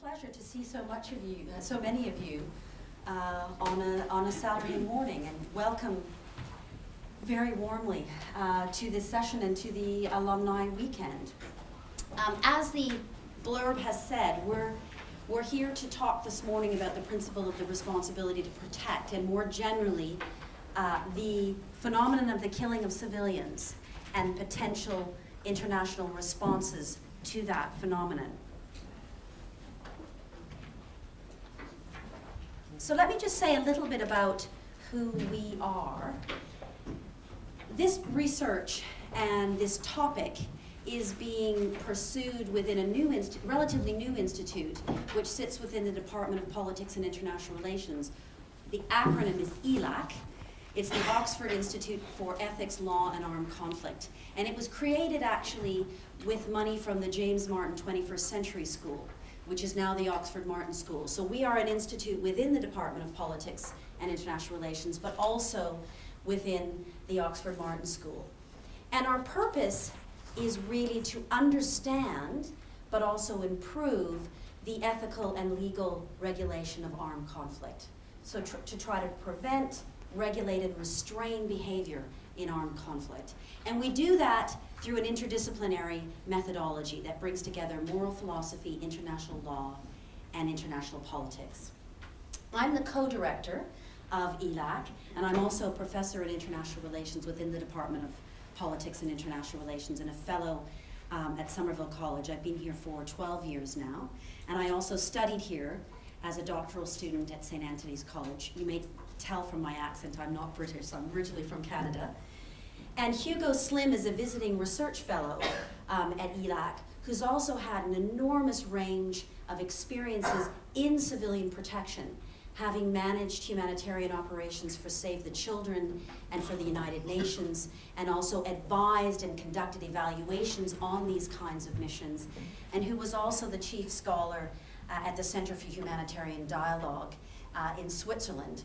pleasure to see so much of you, uh, so many of you, uh, on a on a Saturday morning, and welcome very warmly uh, to this session and to the alumni weekend. Um, as the blurb has said, we're we're here to talk this morning about the principle of the responsibility to protect, and more generally, uh, the phenomenon of the killing of civilians and potential international responses to that phenomenon. So let me just say a little bit about who we are. This research and this topic is being pursued within a new inst- relatively new institute which sits within the Department of Politics and International Relations. The acronym is ELAC. It's the Oxford Institute for Ethics, Law and Armed Conflict. And it was created actually with money from the James Martin 21st Century School which is now the Oxford Martin School. So we are an institute within the Department of Politics and International Relations, but also within the Oxford Martin School. And our purpose is really to understand, but also improve, the ethical and legal regulation of armed conflict. So tr- to try to prevent, regulate, and restrain behavior in armed conflict. And we do that through an interdisciplinary methodology that brings together moral philosophy, international law, and international politics. I'm the co director of ELAC, and I'm also a professor in international relations within the Department of Politics and International Relations and a fellow um, at Somerville College. I've been here for 12 years now, and I also studied here as a doctoral student at St. Antony's College. You may tell from my accent I'm not British, so I'm originally from Canada. And Hugo Slim is a visiting research fellow um, at ELAC who's also had an enormous range of experiences in civilian protection, having managed humanitarian operations for Save the Children and for the United Nations, and also advised and conducted evaluations on these kinds of missions, and who was also the chief scholar uh, at the Center for Humanitarian Dialogue uh, in Switzerland.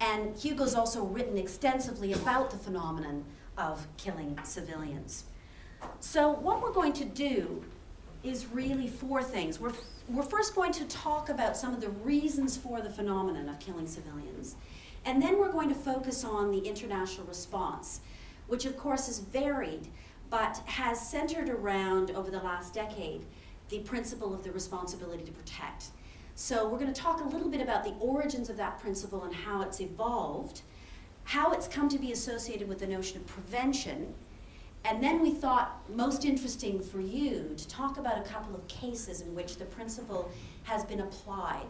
And Hugo's also written extensively about the phenomenon of killing civilians. So, what we're going to do is really four things. We're, we're first going to talk about some of the reasons for the phenomenon of killing civilians. And then we're going to focus on the international response, which of course is varied, but has centered around, over the last decade, the principle of the responsibility to protect. So we're going to talk a little bit about the origins of that principle and how it's evolved, how it's come to be associated with the notion of prevention, and then we thought most interesting for you to talk about a couple of cases in which the principle has been applied.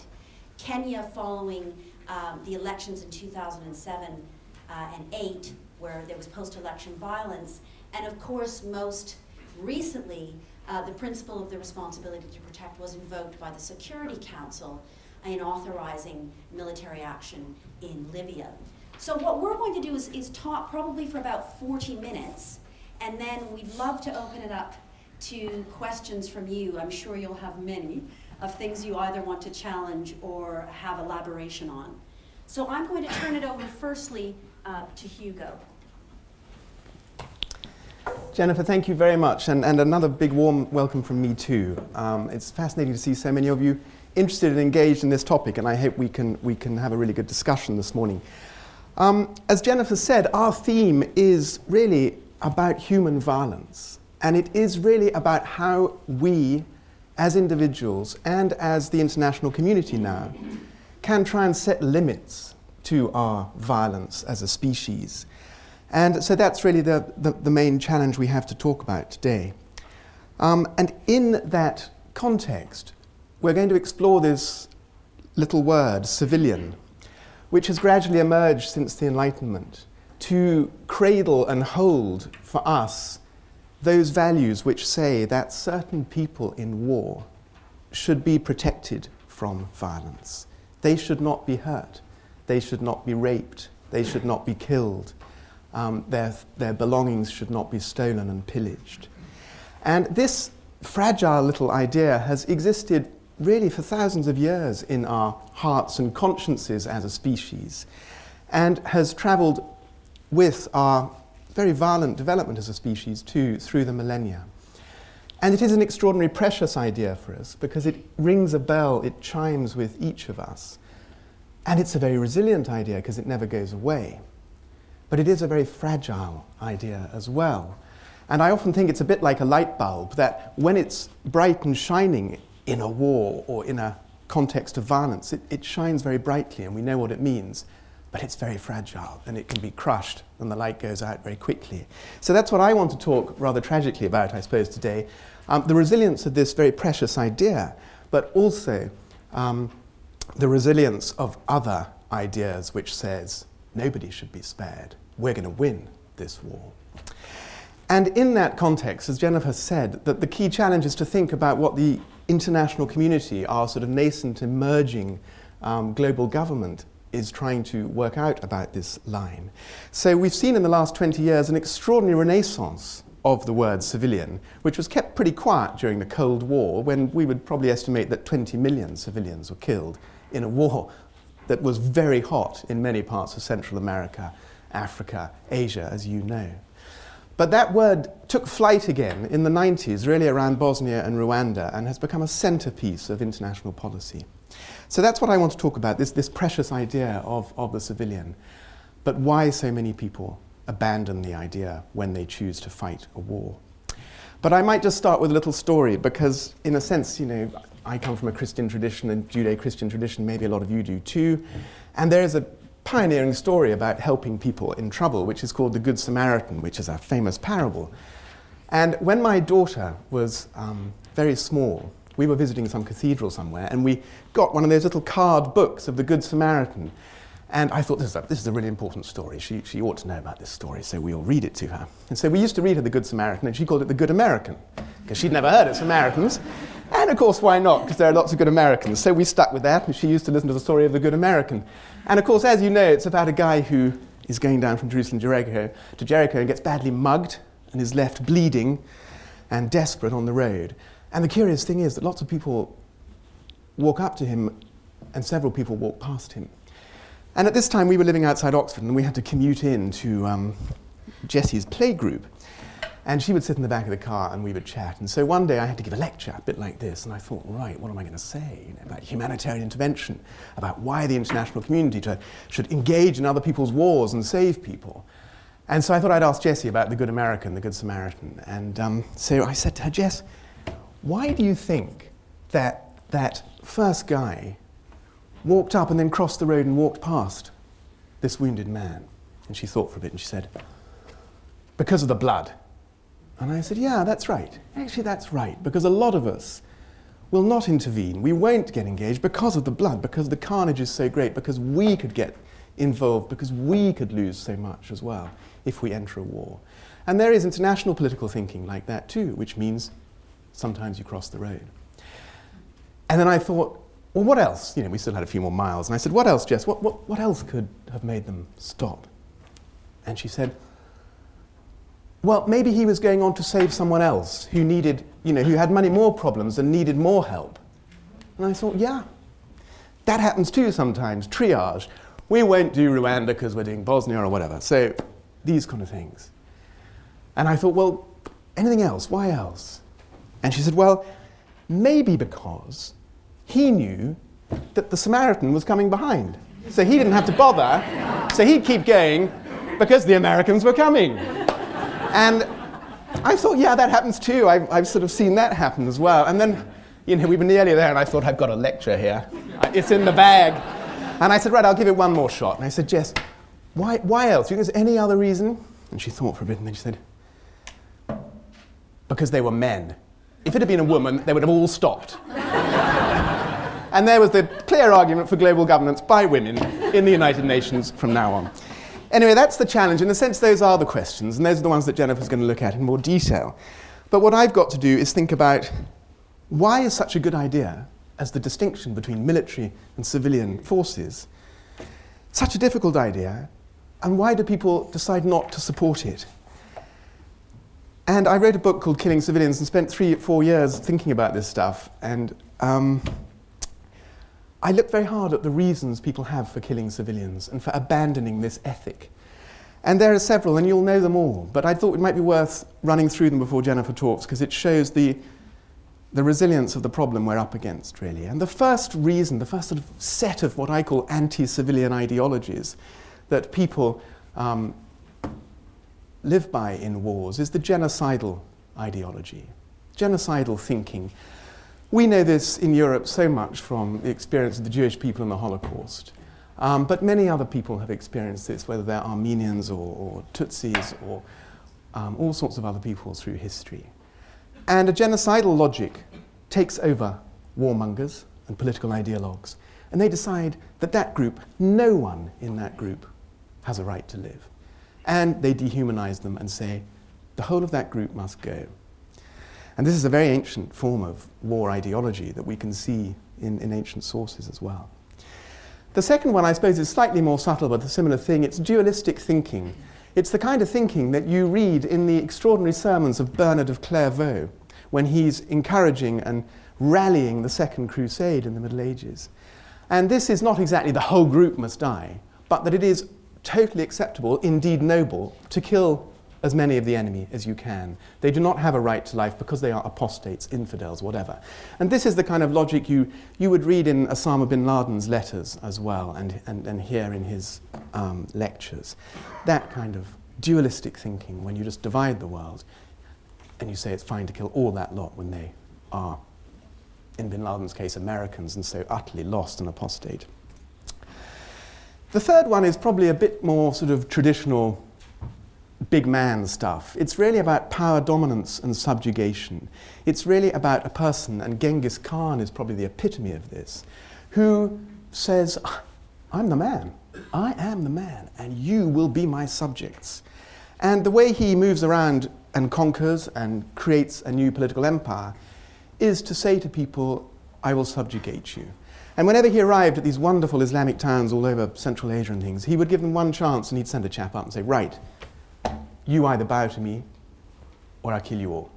Kenya following um, the elections in 2007 uh, and 8, where there was post election violence, and of course, most recently, uh, the principle of the responsibility to protect was invoked by the Security Council in authorizing military action in Libya. So, what we're going to do is, is talk probably for about 40 minutes and then we'd love to open it up to questions from you. I'm sure you'll have many of things you either want to challenge or have elaboration on. So I'm going to turn it over firstly uh, to Hugo. Jennifer, thank you very much, and, and another big warm welcome from me too. Um, it's fascinating to see so many of you interested and engaged in this topic, and I hope we can, we can have a really good discussion this morning. Um, as Jennifer said, our theme is really about human violence. And it is really about how we, as individuals and as the international community now, can try and set limits to our violence as a species. And so that's really the, the, the main challenge we have to talk about today. Um, and in that context, we're going to explore this little word, civilian, which has gradually emerged since the Enlightenment to cradle and hold for us those values which say that certain people in war should be protected from violence. They should not be hurt. They should not be raped. They should not be killed. Um, their, their belongings should not be stolen and pillaged. And this fragile little idea has existed really for thousands of years in our hearts and consciences as a species and has traveled with our very violent development as a species too through the millennia. And it is an extraordinarily precious idea for us because it rings a bell, it chimes with each of us. And it's a very resilient idea because it never goes away. But it is a very fragile idea as well. And I often think it's a bit like a light bulb that when it's bright and shining in a war or in a context of violence, it, it shines very brightly and we know what it means. But it's very fragile and it can be crushed and the light goes out very quickly. So that's what I want to talk rather tragically about, I suppose, today. Um, the resilience of this very precious idea, but also um, the resilience of other ideas which says nobody should be spared. We're going to win this war. And in that context, as Jennifer said, that the key challenge is to think about what the international community, our sort of nascent, emerging um, global government, is trying to work out about this line. So we've seen in the last 20 years an extraordinary renaissance of the word civilian, which was kept pretty quiet during the Cold War, when we would probably estimate that 20 million civilians were killed in a war that was very hot in many parts of Central America, Africa, Asia, as you know. But that word took flight again in the 90s, really around Bosnia and Rwanda, and has become a centerpiece of international policy. So that's what I want to talk about this, this precious idea of, of the civilian. But why so many people abandon the idea when they choose to fight a war. But I might just start with a little story because, in a sense, you know, I come from a Christian tradition and Judeo Christian tradition, maybe a lot of you do too. And there is a pioneering story about helping people in trouble, which is called the Good Samaritan, which is a famous parable. And when my daughter was um, very small, we were visiting some cathedral somewhere, and we got one of those little card books of the Good Samaritan. And I thought, this is, a, this is a really important story. She, she ought to know about this story, so we'll read it to her. And so we used to read her The Good Samaritan, and she called it The Good American, because she'd never heard of Samaritans. And of course, why not? Because there are lots of good Americans. So we stuck with that, and she used to listen to the story of the Good American. And of course, as you know, it's about a guy who is going down from Jerusalem to Jericho, to Jericho and gets badly mugged and is left bleeding and desperate on the road. And the curious thing is that lots of people walk up to him, and several people walk past him. And at this time, we were living outside Oxford, and we had to commute in to um, Jessie's playgroup. And she would sit in the back of the car and we would chat. And so one day I had to give a lecture, a bit like this, and I thought, right, what am I going to say you know, about humanitarian intervention, about why the international community to, should engage in other people's wars and save people? And so I thought I'd ask Jessie about the Good American, the Good Samaritan. And um, so I said to her, Jess, why do you think that that first guy walked up and then crossed the road and walked past this wounded man? And she thought for a bit and she said, Because of the blood. And I said, Yeah, that's right. Actually, that's right. Because a lot of us will not intervene. We won't get engaged because of the blood, because the carnage is so great, because we could get involved, because we could lose so much as well if we enter a war. And there is international political thinking like that too, which means sometimes you cross the road. And then I thought, well, what else? You know, we still had a few more miles. And I said, what else, Jess? What, what, what else could have made them stop? And she said, well, maybe he was going on to save someone else who needed, you know, who had many more problems and needed more help. And I thought, yeah, that happens too sometimes, triage. We won't do Rwanda because we're doing Bosnia or whatever. So these kind of things. And I thought, well, anything else? Why else? And she said, well, maybe because he knew that the Samaritan was coming behind. So he didn't have to bother. So he'd keep going because the Americans were coming. And I thought, yeah, that happens too. I've, I've sort of seen that happen as well. And then, you know, we were nearly there, and I thought, I've got a lecture here. It's in the bag. And I said, right, I'll give it one more shot. And I said, Jess, why, why else? Do you think there's any other reason? And she thought for a bit, and then she said, because they were men. If it had been a woman, they would have all stopped. and there was the clear argument for global governance by women in the United Nations from now on. Anyway, that's the challenge. In a sense, those are the questions, and those are the ones that Jennifer's going to look at in more detail. But what I've got to do is think about why is such a good idea as the distinction between military and civilian forces such a difficult idea, and why do people decide not to support it? And I wrote a book called Killing Civilians and spent three, four years thinking about this stuff. And um, I looked very hard at the reasons people have for killing civilians and for abandoning this ethic. And there are several, and you'll know them all, but I thought it might be worth running through them before Jennifer talks because it shows the, the resilience of the problem we're up against, really. And the first reason, the first sort of set of what I call anti civilian ideologies that people um, live by in wars is the genocidal ideology, genocidal thinking. We know this in Europe so much from the experience of the Jewish people in the Holocaust. Um, but many other people have experienced this, whether they're Armenians or, or Tutsis or um, all sorts of other people through history. And a genocidal logic takes over warmongers and political ideologues, and they decide that that group, no one in that group, has a right to live. And they dehumanize them and say, the whole of that group must go. And this is a very ancient form of war ideology that we can see in, in ancient sources as well. The second one, I suppose, is slightly more subtle but a similar thing. It's dualistic thinking. It's the kind of thinking that you read in the extraordinary sermons of Bernard of Clairvaux when he's encouraging and rallying the Second Crusade in the Middle Ages. And this is not exactly the whole group must die, but that it is totally acceptable, indeed noble, to kill as many of the enemy as you can. They do not have a right to life because they are apostates, infidels, whatever. And this is the kind of logic you, you would read in Osama bin Laden's letters as well and, and, and hear in his um, lectures. That kind of dualistic thinking when you just divide the world and you say it's fine to kill all that lot when they are, in bin Laden's case, Americans and so utterly lost and apostate. The third one is probably a bit more sort of traditional big man stuff. It's really about power dominance and subjugation. It's really about a person, and Genghis Khan is probably the epitome of this, who says, ah, I'm the man. I am the man, and you will be my subjects. And the way he moves around and conquers and creates a new political empire is to say to people, I will subjugate you. And whenever he arrived at these wonderful Islamic towns all over Central Asia and things, he would give them one chance and he'd send a chap up and say, Right, you either bow to me or I kill you all.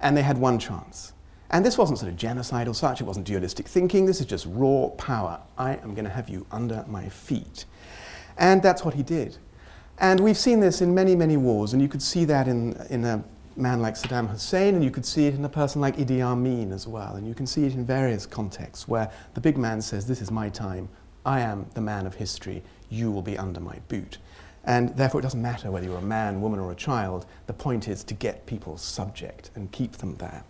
And they had one chance. And this wasn't sort of genocide or such, it wasn't dualistic thinking, this is just raw power. I am going to have you under my feet. And that's what he did. And we've seen this in many, many wars, and you could see that in, in a man like Saddam Hussein, and you could see it in a person like Idi Amin as well. And you can see it in various contexts where the big man says, This is my time. I am the man of history. You will be under my boot. And therefore, it doesn't matter whether you're a man, woman, or a child. The point is to get people subject and keep them there.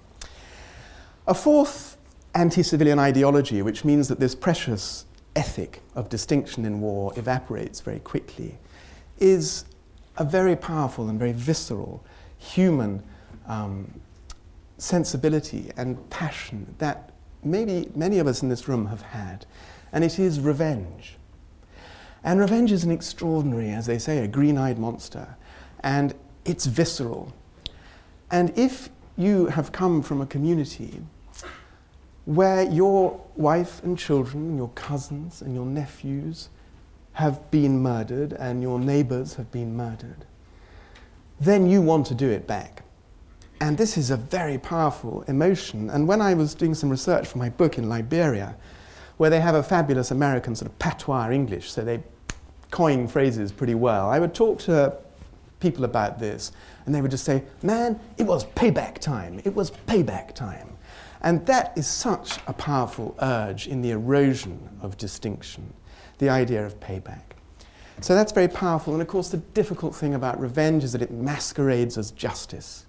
A fourth anti civilian ideology, which means that this precious ethic of distinction in war evaporates very quickly, is a very powerful and very visceral human um, sensibility and passion that maybe many of us in this room have had, and it is revenge. And revenge is an extraordinary, as they say, a green eyed monster. And it's visceral. And if you have come from a community where your wife and children, and your cousins and your nephews have been murdered and your neighbors have been murdered, then you want to do it back. And this is a very powerful emotion. And when I was doing some research for my book in Liberia, where they have a fabulous American sort of patois English, so they coin phrases pretty well. I would talk to people about this, and they would just say, Man, it was payback time. It was payback time. And that is such a powerful urge in the erosion of distinction, the idea of payback. So that's very powerful. And of course, the difficult thing about revenge is that it masquerades as justice,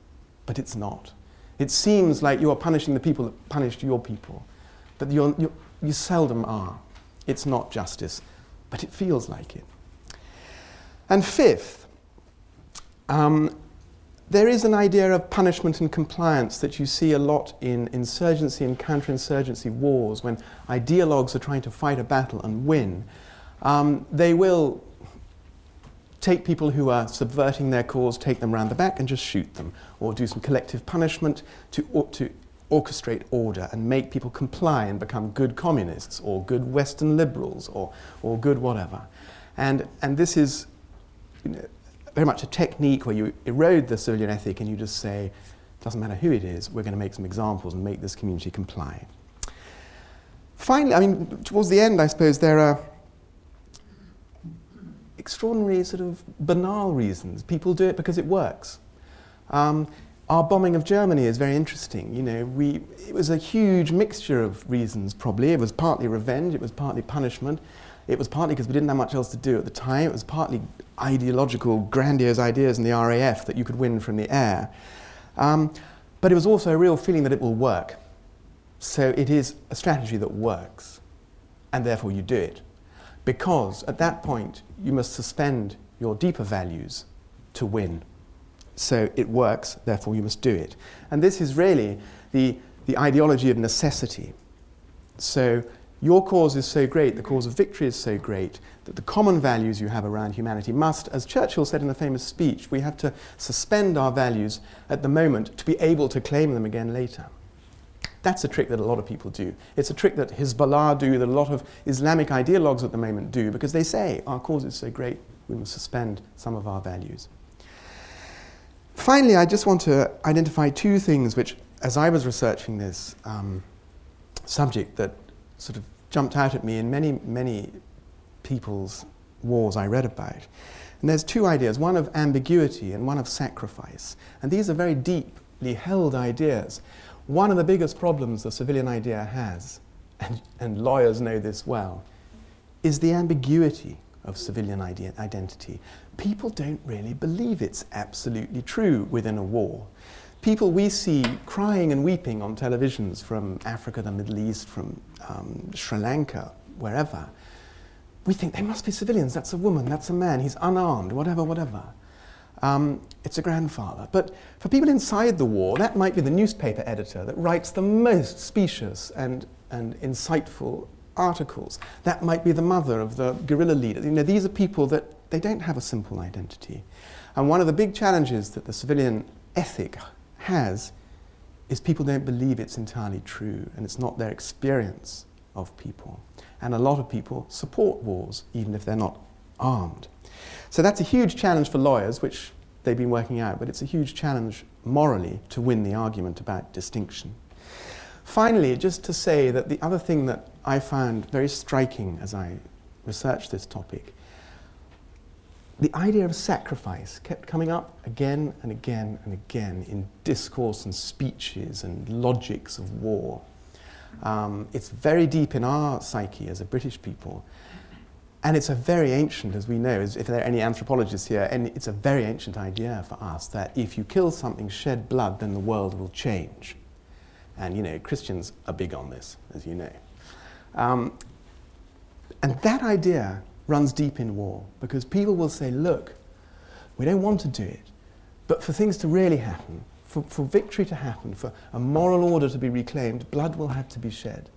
but it's not. It seems like you are punishing the people that punished your people, but you're, you're, you seldom are. It's not justice, but it feels like it. And fifth, um, there is an idea of punishment and compliance that you see a lot in insurgency and counterinsurgency wars when ideologues are trying to fight a battle and win. Um, they will take people who are subverting their cause, take them round the back and just shoot them, or do some collective punishment to, to orchestrate order and make people comply and become good communists or good Western liberals or, or good whatever. And, and this is you know, very much a technique where you erode the civilian ethic and you just say, doesn't matter who it is, we're going to make some examples and make this community comply. Finally, I mean, towards the end, I suppose there are extraordinary, sort of banal reasons. People do it because it works. Um, our bombing of Germany is very interesting. You know, we, it was a huge mixture of reasons, probably. It was partly revenge, it was partly punishment, it was partly because we didn't have much else to do at the time, it was partly ideological, grandiose ideas in the RAF that you could win from the air. Um, but it was also a real feeling that it will work. So it is a strategy that works, and therefore you do it. Because at that point, you must suspend your deeper values to win. So it works, therefore you must do it. And this is really the, the ideology of necessity. So your cause is so great, the cause of victory is so great, that the common values you have around humanity must, as Churchill said in a famous speech, we have to suspend our values at the moment to be able to claim them again later. That's a trick that a lot of people do. It's a trick that Hezbollah do, that a lot of Islamic ideologues at the moment do, because they say our cause is so great, we must suspend some of our values. Finally, I just want to identify two things which, as I was researching this um, subject, that sort of jumped out at me in many, many people's wars I read about. And there's two ideas one of ambiguity and one of sacrifice. And these are very deeply held ideas. One of the biggest problems the civilian idea has, and, and lawyers know this well, is the ambiguity of civilian idea, identity people don't really believe it's absolutely true within a war. People we see crying and weeping on televisions from Africa, the Middle East, from um, Sri Lanka, wherever, we think they must be civilians. That's a woman, that's a man, he's unarmed, whatever, whatever. Um, it's a grandfather. But for people inside the war, that might be the newspaper editor that writes the most specious and, and insightful articles. That might be the mother of the guerrilla leader. You know, these are people that they don't have a simple identity. And one of the big challenges that the civilian ethic has is people don't believe it's entirely true and it's not their experience of people. And a lot of people support wars, even if they're not armed. So that's a huge challenge for lawyers, which they've been working out, but it's a huge challenge morally to win the argument about distinction. Finally, just to say that the other thing that I found very striking as I researched this topic the idea of sacrifice kept coming up again and again and again in discourse and speeches and logics of war. Um, it's very deep in our psyche as a British people. And it's a very ancient, as we know, as if there are any anthropologists here, and it's a very ancient idea for us that if you kill something, shed blood, then the world will change. And, you know, Christians are big on this, as you know. Um, and that idea runs deep in war because people will say, look, we don't want to do it, but for things to really happen, for, for victory to happen, for a moral order to be reclaimed, blood will have to be shed.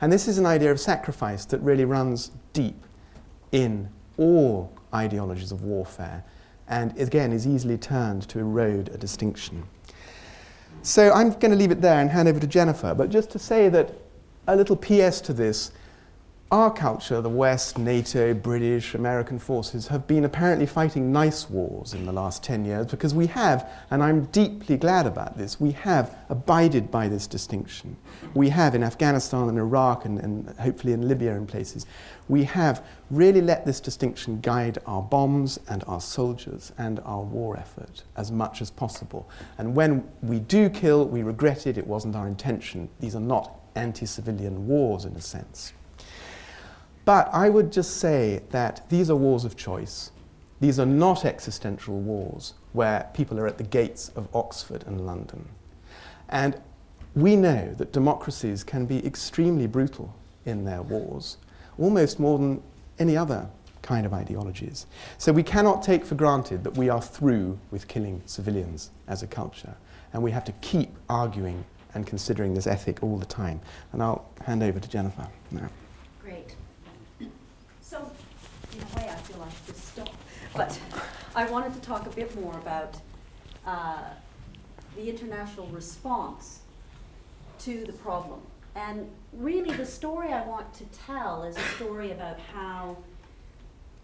And this is an idea of sacrifice that really runs deep in all ideologies of warfare and again is easily turned to erode a distinction. So I'm going to leave it there and hand over to Jennifer, but just to say that a little PS to this our culture, the West, NATO, British, American forces, have been apparently fighting nice wars in the last 10 years because we have, and I'm deeply glad about this, we have abided by this distinction. We have in Afghanistan and Iraq and, and hopefully in Libya and places, we have really let this distinction guide our bombs and our soldiers and our war effort as much as possible. And when we do kill, we regret it, it wasn't our intention. These are not anti civilian wars in a sense. But I would just say that these are wars of choice. These are not existential wars where people are at the gates of Oxford and London. And we know that democracies can be extremely brutal in their wars, almost more than any other kind of ideologies. So we cannot take for granted that we are through with killing civilians as a culture. And we have to keep arguing and considering this ethic all the time. And I'll hand over to Jennifer now. But I wanted to talk a bit more about uh, the international response to the problem. And really, the story I want to tell is a story about how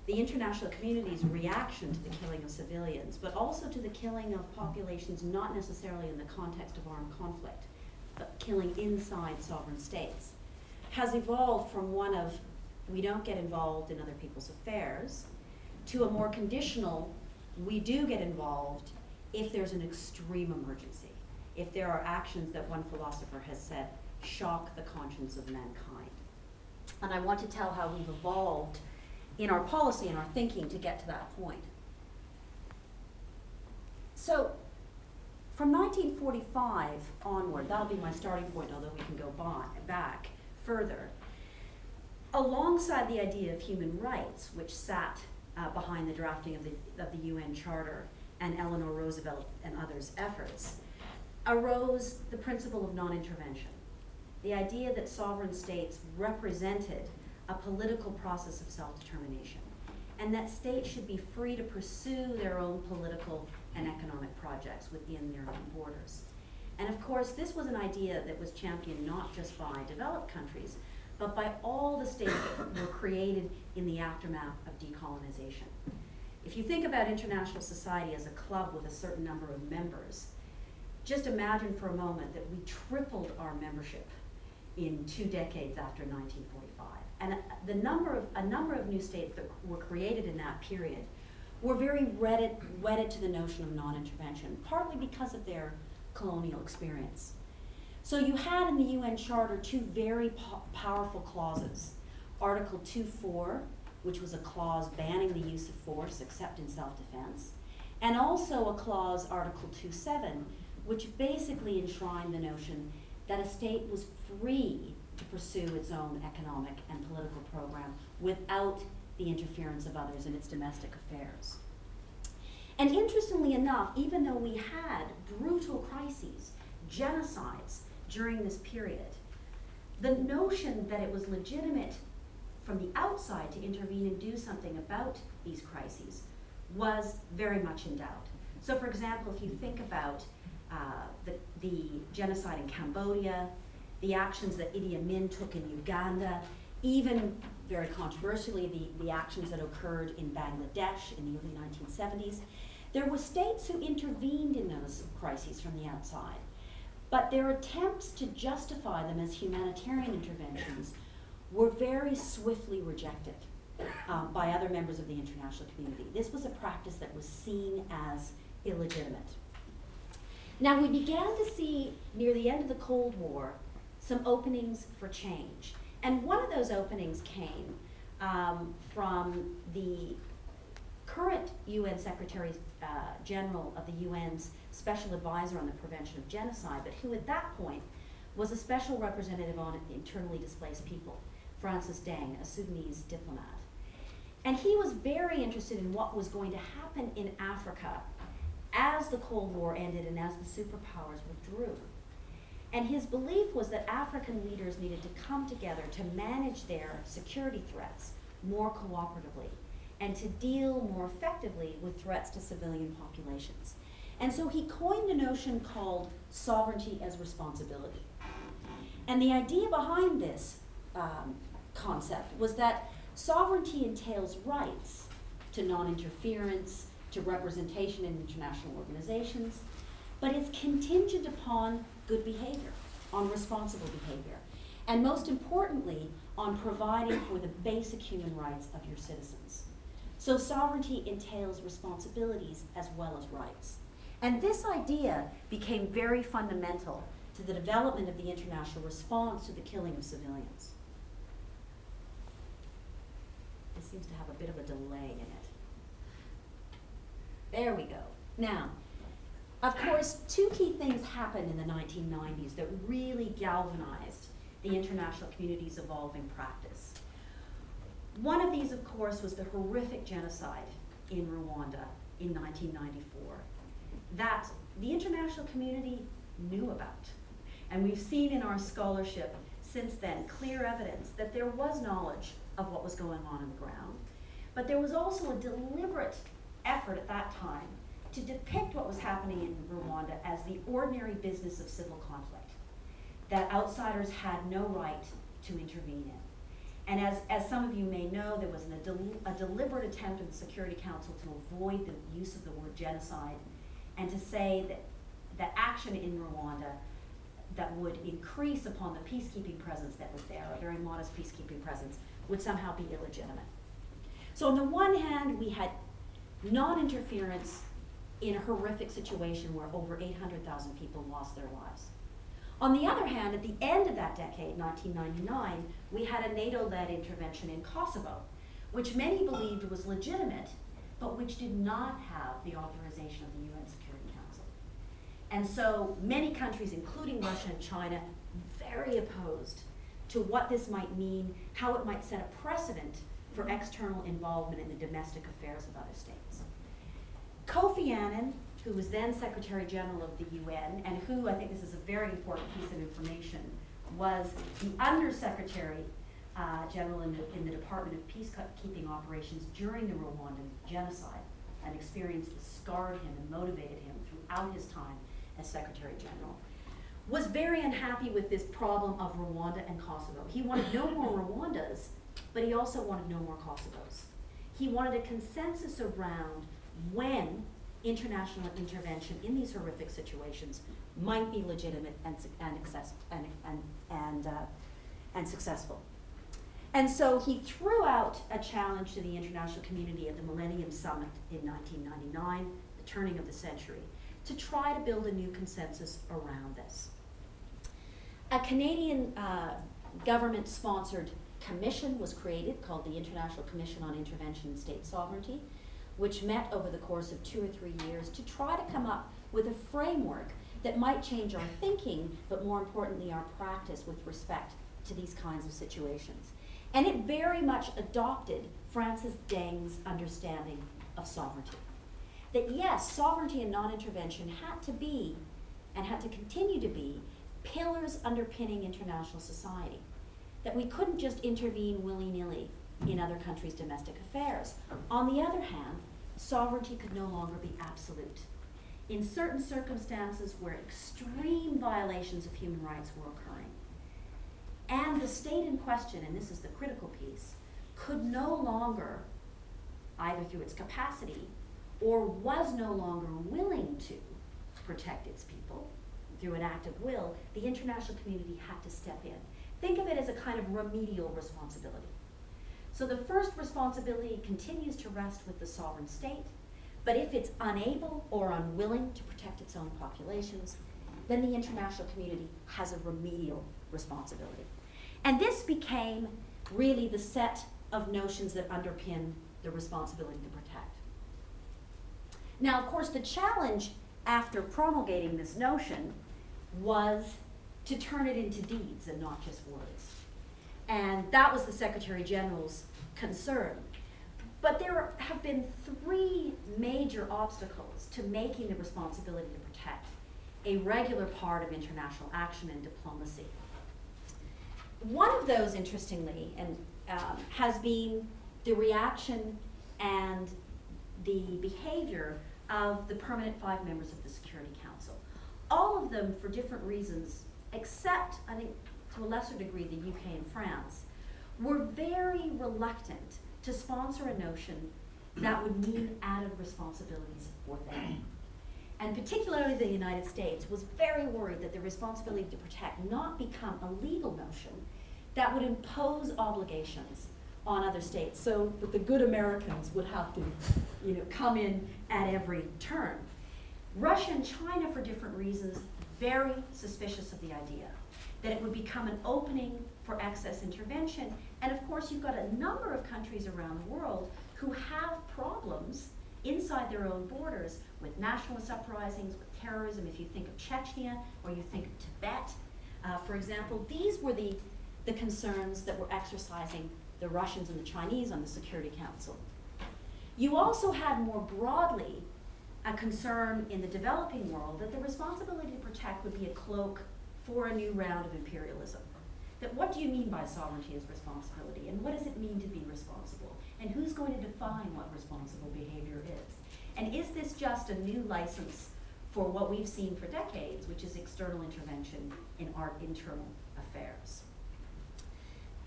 the international community's reaction to the killing of civilians, but also to the killing of populations not necessarily in the context of armed conflict, but killing inside sovereign states, has evolved from one of we don't get involved in other people's affairs to a more conditional, we do get involved if there's an extreme emergency. If there are actions that one philosopher has said shock the conscience of mankind. And I want to tell how we've evolved in our policy and our thinking to get to that point. So, from 1945 onward, that'll be my starting point, although we can go by, back further. Alongside the idea of human rights, which sat uh, behind the drafting of the, of the UN Charter and Eleanor Roosevelt and others' efforts, arose the principle of non intervention. The idea that sovereign states represented a political process of self determination, and that states should be free to pursue their own political and economic projects within their own borders. And of course, this was an idea that was championed not just by developed countries, but by all the states that were created in the aftermath of decolonization. If you think about international society as a club with a certain number of members, just imagine for a moment that we tripled our membership in two decades after 1945. And uh, the number of, a number of new states that were created in that period were very wedded, wedded to the notion of non-intervention, partly because of their colonial experience. So you had in the UN Charter two very po- powerful clauses. Article 2.4, which was a clause banning the use of force except in self-defense, and also a clause, Article 2.7, which basically enshrined the notion that a state was free to pursue its own economic and political program without the interference of others in its domestic affairs. And interestingly enough, even though we had brutal crises, genocides during this period, the notion that it was legitimate from the outside to intervene and do something about these crises was very much in doubt. So, for example, if you think about uh, the, the genocide in Cambodia, the actions that Idi Amin took in Uganda, even very controversially, the, the actions that occurred in Bangladesh in the early 1970s. There were states who intervened in those crises from the outside, but their attempts to justify them as humanitarian interventions were very swiftly rejected um, by other members of the international community. This was a practice that was seen as illegitimate. Now, we began to see near the end of the Cold War some openings for change. And one of those openings came um, from the current UN Secretary uh, General of the UN's Special Advisor on the Prevention of Genocide, but who at that point was a special representative on internally displaced people, Francis Deng, a Sudanese diplomat. And he was very interested in what was going to happen in Africa as the Cold War ended and as the superpowers withdrew. And his belief was that African leaders needed to come together to manage their security threats more cooperatively and to deal more effectively with threats to civilian populations. And so he coined a notion called sovereignty as responsibility. And the idea behind this um, concept was that sovereignty entails rights to non interference, to representation in international organizations, but it's contingent upon good behavior, on responsible behavior, and most importantly, on providing for the basic human rights of your citizens. So sovereignty entails responsibilities as well as rights. And this idea became very fundamental to the development of the international response to the killing of civilians. This seems to have a bit of a delay in it. There we go. Now, of course, two key things happened in the 1990s that really galvanized the international community's evolving practice. One of these, of course, was the horrific genocide in Rwanda in 1994 that the international community knew about. And we've seen in our scholarship since then clear evidence that there was knowledge of what was going on on the ground. But there was also a deliberate effort at that time to depict what was happening in Rwanda as the ordinary business of civil conflict, that outsiders had no right to intervene in. And as, as some of you may know, there was an, a, del- a deliberate attempt of the Security Council to avoid the use of the word genocide and to say that, that action in Rwanda that would increase upon the peacekeeping presence that was there, a very modest peacekeeping presence, would somehow be illegitimate. So on the one hand, we had non-interference in a horrific situation where over 800,000 people lost their lives. On the other hand, at the end of that decade, 1999, we had a NATO-led intervention in Kosovo, which many believed was legitimate, but which did not have the authorization of the UN Security Council. And so many countries, including Russia and China, very opposed to what this might mean, how it might set a precedent for external involvement in the domestic affairs of other states. Kofi Annan, who was then Secretary General of the UN, and who, I think this is a very important piece of information, was the Undersecretary uh, General in the, in the Department of Peacekeeping Operations during the Rwandan genocide, an experience that scarred him and motivated him throughout his time as Secretary General, was very unhappy with this problem of Rwanda and Kosovo. He wanted no more Rwandas, but he also wanted no more Kosovos. He wanted a consensus around when international intervention in these horrific situations might be legitimate and, and, access, and, and, and, uh, and successful. And so he threw out a challenge to the international community at the Millennium Summit in 1999, the turning of the century, to try to build a new consensus around this. A Canadian uh, government sponsored commission was created called the International Commission on Intervention and State Sovereignty, which met over the course of two or three years to try to come up with a framework that might change our thinking, but more importantly, our practice with respect to these kinds of situations. And it very much adopted Francis Deng's understanding of sovereignty. That yes, sovereignty and non intervention had to be, and had to continue to be, pillars underpinning international society. That we couldn't just intervene willy nilly in other countries' domestic affairs. On the other hand, sovereignty could no longer be absolute. In certain circumstances where extreme violations of human rights were occurring, and the state in question, and this is the critical piece, could no longer, either through its capacity or was no longer willing to protect its people through an act of will, the international community had to step in. Think of it as a kind of remedial responsibility. So the first responsibility continues to rest with the sovereign state, but if it's unable or unwilling to protect its own populations, then the international community has a remedial responsibility. And this became really the set of notions that underpin the responsibility to protect. Now, of course, the challenge after promulgating this notion was to turn it into deeds and not just words. And that was the Secretary General's concern. But there have been three major obstacles to making the responsibility to protect a regular part of international action and diplomacy. One of those, interestingly, and um, has been the reaction and the behavior of the permanent five members of the Security Council. All of them, for different reasons, except, I think, to a lesser degree, the UK and France, were very reluctant to sponsor a notion that would mean added responsibilities for them. And particularly the United States was very worried that the responsibility to protect not become a legal notion that would impose obligations on other states so that the good Americans would have to you know, come in at every turn. Russia and China, for different reasons, very suspicious of the idea that it would become an opening for excess intervention. And of course, you've got a number of countries around the world who have problems inside their own borders with nationalist uprisings, with terrorism. If you think of Chechnya or you think of Tibet, uh, for example, these were the, the concerns that were exercising the Russians and the Chinese on the Security Council. You also had more broadly a concern in the developing world that the responsibility to protect would be a cloak for a new round of imperialism. That what do you mean by sovereignty as responsibility, and what does it mean to be responsible, and who's going to define what responsible behavior is? And is this just a new license for what we've seen for decades, which is external intervention in our internal affairs?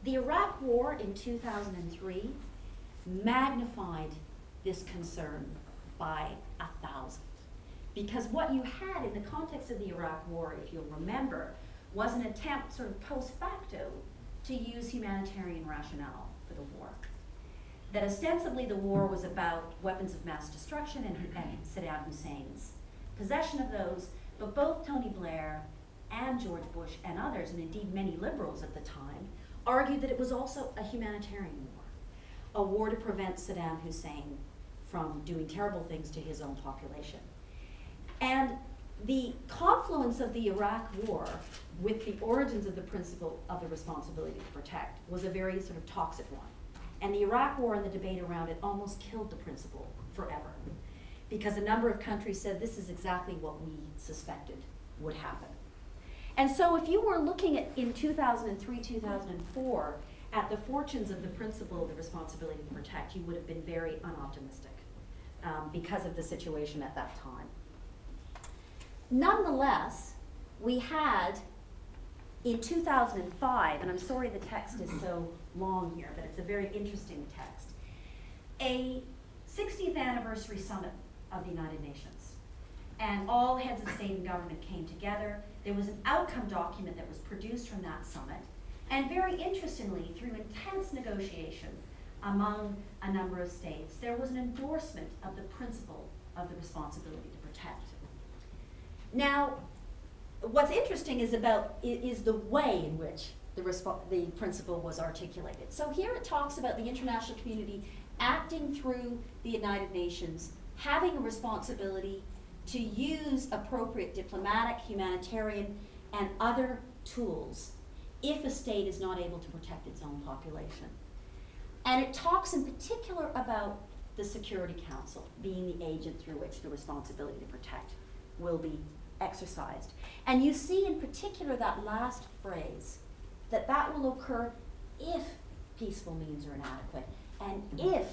The Iraq War in 2003 magnified this concern by a thousand. Because what you had in the context of the Iraq War, if you'll remember, was an attempt, sort of post facto, to use humanitarian rationale for the war. that ostensibly the war was about weapons of mass destruction and, and Saddam Hussein's possession of those, but both Tony Blair and George Bush and others, and indeed many liberals at the time, argued that it was also a humanitarian war, a war to prevent Saddam Hussein from doing terrible things to his own population. And the confluence of the Iraq War with the origins of the principle of the responsibility to protect was a very sort of toxic one. And the Iraq War and the debate around it almost killed the principle forever. Because a number of countries said this is exactly what we suspected would happen. And so if you were looking at in 2003, 2004 at the fortunes of the principle of the responsibility to protect, you would have been very unoptimistic um, because of the situation at that time. Nonetheless, we had in 2005, and I'm sorry the text is so long here, but it's a very interesting text, a 60th anniversary summit of the United Nations. And all heads of state and government came together. There was an outcome document that was produced from that summit. And very interestingly, through intense negotiation among a number of states, there was an endorsement of the principle of the responsibility to protect. Now, what's interesting is about is the way in which the, resp- the principle was articulated. So here it talks about the international community acting through the United Nations, having a responsibility to use appropriate diplomatic, humanitarian, and other tools if a state is not able to protect its own population. And it talks in particular about the Security Council being the agent through which the responsibility to protect will be exercised. And you see in particular that last phrase, that that will occur if peaceful means are inadequate and mm-hmm. if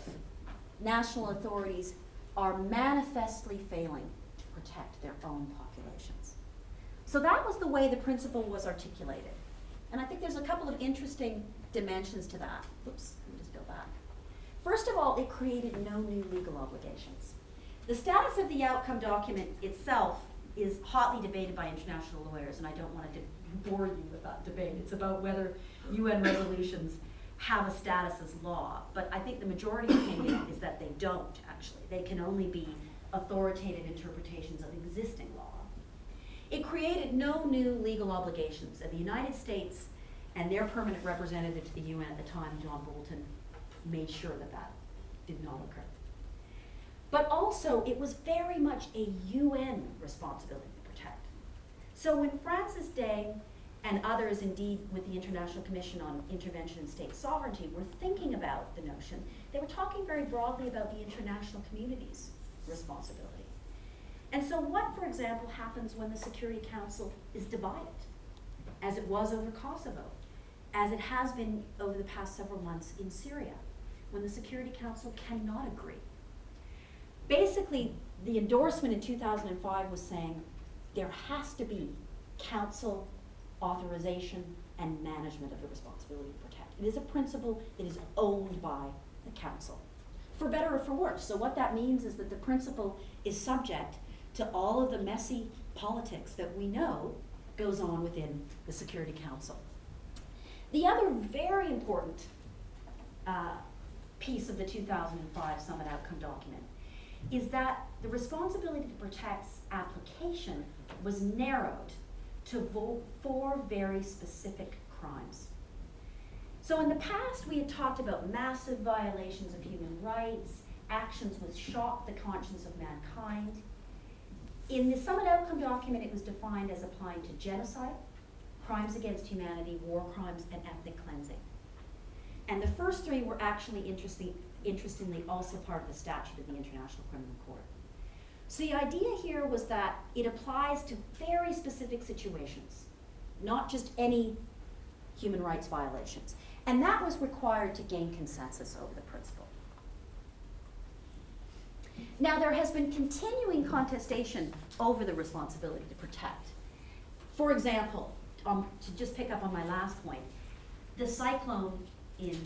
national authorities are manifestly failing to protect their own populations. So that was the way the principle was articulated. And I think there's a couple of interesting dimensions to that. Oops, let me just go back. First of all, it created no new legal obligations. The status of the outcome document itself is hotly debated by international lawyers, and I don't want to bore you with that debate. It's about whether UN resolutions have a status as law, but I think the majority opinion is that they don't, actually. They can only be authoritative interpretations of existing law. It created no new legal obligations, and the United States and their permanent representative to the UN at the time, John Bolton, made sure that that did not occur. But also, it was very much a UN responsibility to protect. So when Francis Deng and others, indeed, with the International Commission on Intervention and State Sovereignty, were thinking about the notion, they were talking very broadly about the international community's responsibility. And so, what, for example, happens when the Security Council is divided, as it was over Kosovo, as it has been over the past several months in Syria, when the Security Council cannot agree? Basically, the endorsement in 2005 was saying there has to be council authorization and management of the responsibility to protect. It is a principle that is owned by the council, for better or for worse. So, what that means is that the principle is subject to all of the messy politics that we know goes on within the Security Council. The other very important uh, piece of the 2005 Summit Outcome document is that the responsibility to protect's application was narrowed to four very specific crimes. So in the past, we had talked about massive violations of human rights, actions which shocked the conscience of mankind. In the Summit Outcome document, it was defined as applying to genocide, crimes against humanity, war crimes, and ethnic cleansing. And the first three were actually interesting, interestingly also part of the statute of the International Criminal Court. So the idea here was that it applies to very specific situations, not just any human rights violations. And that was required to gain consensus over the principle. Now, there has been continuing contestation over the responsibility to protect. For example, um, to just pick up on my last point, the cyclone in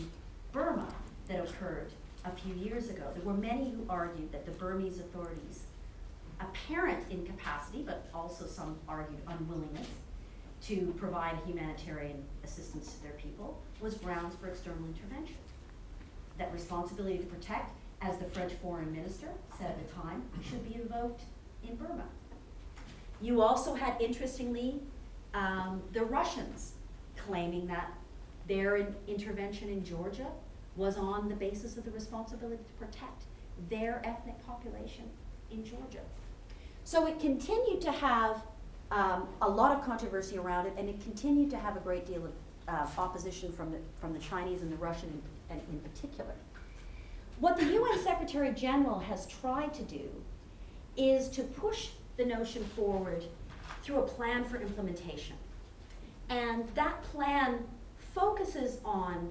Burma that occurred a few years ago. There were many who argued that the Burmese authorities' apparent incapacity, but also some argued unwillingness, to provide humanitarian assistance to their people was grounds for external intervention. that responsibility to protect, as the French foreign minister said at the time, should be invoked in Burma. You also had, interestingly, um, the Russians claiming that their in- intervention in Georgia was on the basis of the responsibility to protect their ethnic population in Georgia. So it continued to have um, a lot of controversy around it, and it continued to have a great deal of uh, opposition from the, from the Chinese and the Russian in, in particular. What the UN Secretary General has tried to do is to push the notion forward through a plan for implementation. And that plan focuses on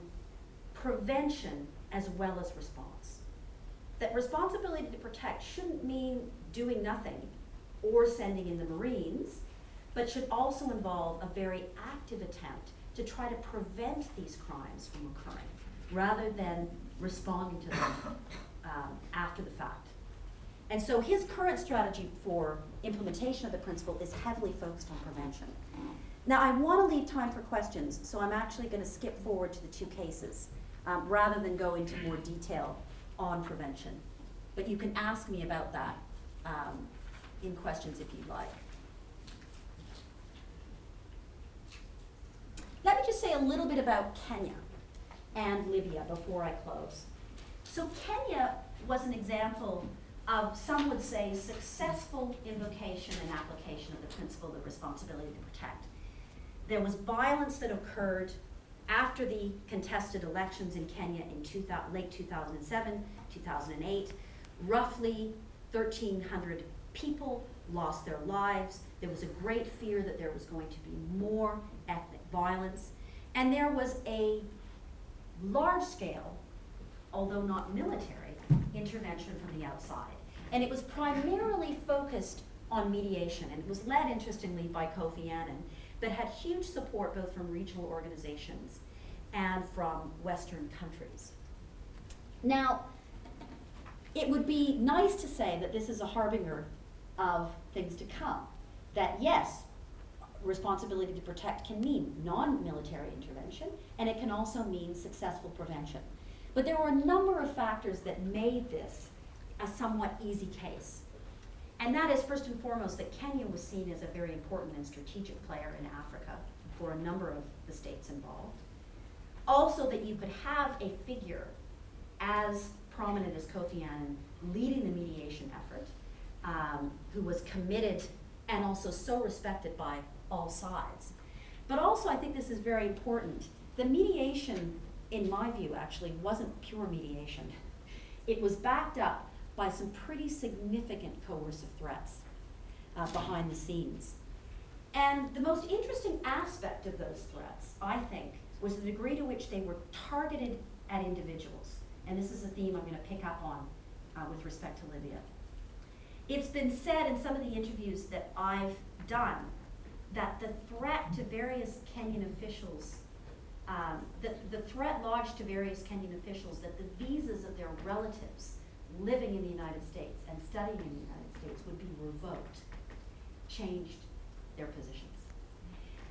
prevention as well as response. That responsibility to protect shouldn't mean doing nothing or sending in the Marines, but should also involve a very active attempt to try to prevent these crimes from occurring rather than responding to them um, after the fact. And so his current strategy for implementation of the principle is heavily focused on prevention. Now, I want to leave time for questions, so I'm actually going to skip forward to the two cases um, rather than go into more detail on prevention. But you can ask me about that um, in questions if you'd like. Let me just say a little bit about Kenya and Libya before I close. So Kenya was an example of, some would say, successful invocation and application of the principle of responsibility to protect. There was violence that occurred after the contested elections in Kenya in 2000, late 2007, 2008. Roughly 1,300 people lost their lives. There was a great fear that there was going to be more ethnic violence. And there was a large scale, although not military, intervention from the outside. And it was primarily focused on mediation, and it was led, interestingly, by Kofi Annan, but had huge support both from regional organizations and from Western countries. Now, it would be nice to say that this is a harbinger of things to come. That yes, responsibility to protect can mean non military intervention, and it can also mean successful prevention. But there were a number of factors that made this a somewhat easy case. And that is, first and foremost, that Kenya was seen as a very important and strategic player in Africa for a number of the states involved. Also, that you could have a figure as prominent as Kofi Annan leading the mediation effort, um, who was committed and also so respected by all sides. But also, I think this is very important. The mediation, in my view, actually wasn't pure mediation. It was backed up by some pretty significant coercive threats uh, behind the scenes. And the most interesting aspect of those threats, I think, was the degree to which they were targeted at individuals. And this is a theme I'm going to pick up on uh, with respect to Libya. It's been said in some of the interviews that I've done that the threat to various Kenyan officials, um, the, the threat lodged to various Kenyan officials that the visas of their relatives living in the United States and studying in the United States would be revoked, changed their positions.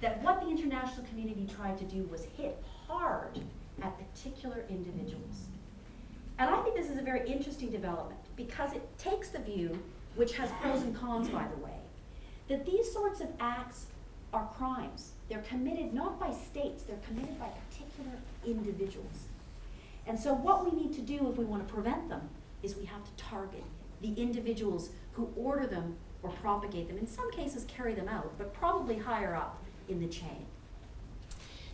That what the international community tried to do was hit hard at particular individuals. And I think this is a very interesting development because it takes the view, which has pros and cons, by the way, that these sorts of acts are crimes. They're committed not by states, they're committed by particular individuals. And so, what we need to do if we want to prevent them is we have to target the individuals who order them or propagate them. In some cases, carry them out, but probably higher up in the chain.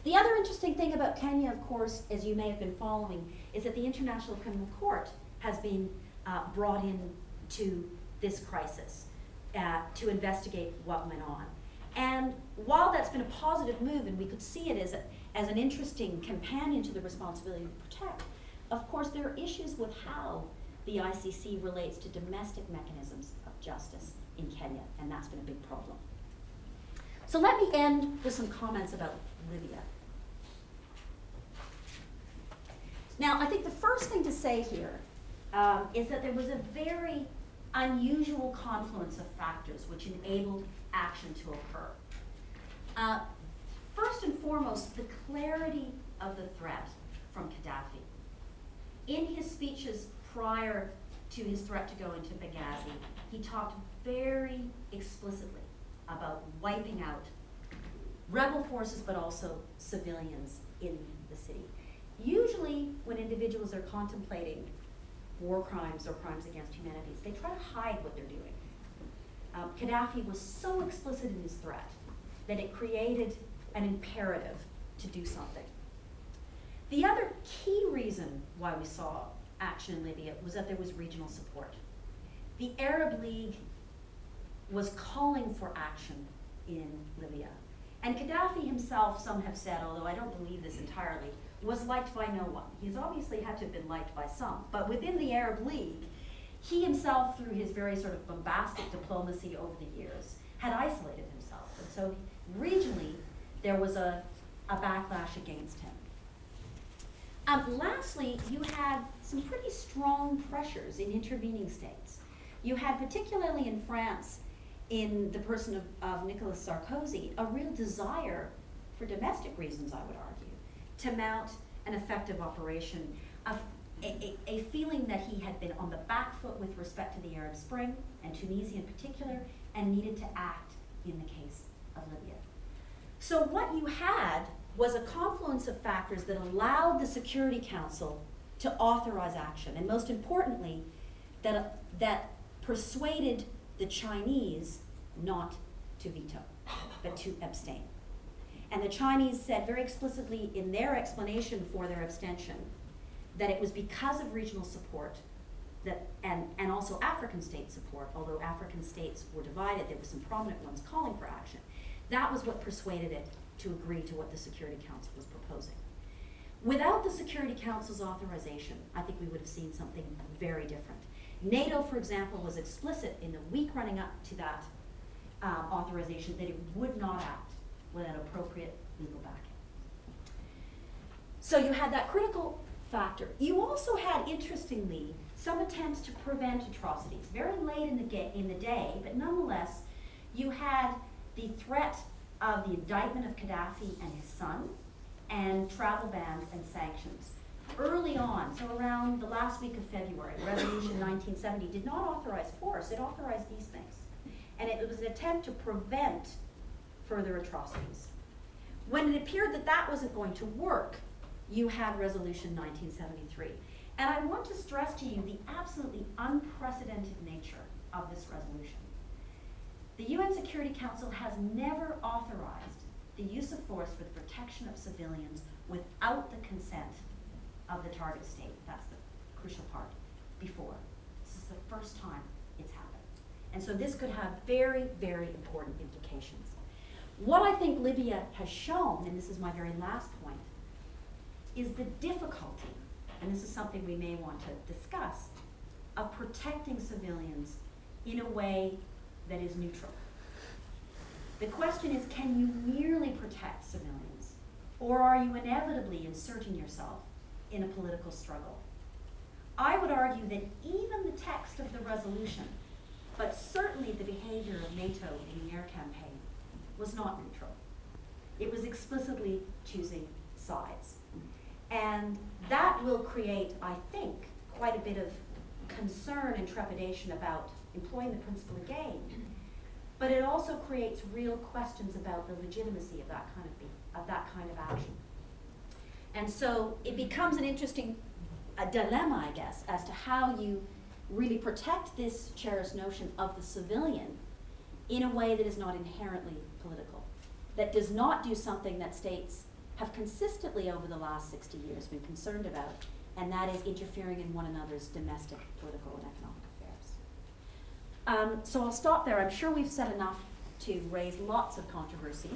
The other interesting thing about Kenya, of course, as you may have been following, is that the International Criminal Court has been uh, brought in to this crisis uh, to investigate what went on. And while that's been a positive move, and we could see it as, a, as an interesting companion to the responsibility to protect, of course, there are issues with how the ICC relates to domestic mechanisms of justice in Kenya, and that's been a big problem. So let me end with some comments about Libya. Now, I think the first thing to say here um, is that there was a very unusual confluence of factors which enabled action to occur. Uh, first and foremost, the clarity of the threat from Gaddafi. In his speeches prior to his threat to go into Benghazi, he talked very explicitly about wiping out rebel forces, but also civilians in the city. Usually, when individuals are contemplating war crimes or crimes against humanity, they try to hide what they're doing. Um, Gaddafi was so explicit in his threat that it created an imperative to do something. The other key reason why we saw action in Libya was that there was regional support. The Arab League was calling for action in Libya. And Gaddafi himself, some have said, although I don't believe this entirely, was liked by no one. He's obviously had to have been liked by some. But within the Arab League, he himself, through his very sort of bombastic diplomacy over the years, had isolated himself. And so regionally, there was a, a backlash against him. Um, lastly, you had some pretty strong pressures in intervening states. You had, particularly in France, in the person of, of Nicolas Sarkozy, a real desire, for domestic reasons, I would argue, to mount an effective operation, a, a, a feeling that he had been on the back foot with respect to the Arab Spring, and Tunisia in particular, and needed to act in the case of Libya. So what you had was a confluence of factors that allowed the Security Council to authorize action, and most importantly, that, that persuaded the Chinese not to veto, but to abstain. And the Chinese said very explicitly in their explanation for their abstention that it was because of regional support that, and, and also African state support, although African states were divided, there were some prominent ones calling for action. That was what persuaded it to agree to what the Security Council was proposing. Without the Security Council's authorization, I think we would have seen something very different. NATO, for example, was explicit in the week running up to that um, authorization that it would not act without appropriate legal backing. So you had that critical factor. You also had, interestingly, some attempts to prevent atrocities. Very late in the, in the day, but nonetheless, you had the threat of the indictment of Gaddafi and his son, and travel bans and sanctions. Early on, so around the last week of February, Resolution 1970 did not authorize force, it authorized these things. And it was an attempt to prevent further atrocities. When it appeared that that wasn't going to work, you had Resolution 1973. And I want to stress to you the absolutely unprecedented nature of this resolution. The UN Security Council has never authorized the use of force for the protection of civilians without the consent of the target state. That's the crucial part. Before. This is the first time it's happened. And so this could have very, very important implications. What I think Libya has shown, and this is my very last point, is the difficulty, and this is something we may want to discuss, of protecting civilians in a way that is neutral. The question is can you merely protect civilians, or are you inevitably inserting yourself in a political struggle? I would argue that even the text of the resolution, but certainly the behavior of NATO in the air campaign, was not neutral. It was explicitly choosing sides. And that will create, I think, quite a bit of concern and trepidation about employing the principle of gain. But it also creates real questions about the legitimacy of that kind of, be- of that kind of action. And so it becomes an interesting dilemma, I guess, as to how you really protect this cherished notion of the civilian in a way that is not inherently political, that does not do something that states have consistently over the last 60 years been concerned about, and that is interfering in one another's domestic, political, and economic. Um, so I'll stop there. I'm sure we've said enough to raise lots of controversy.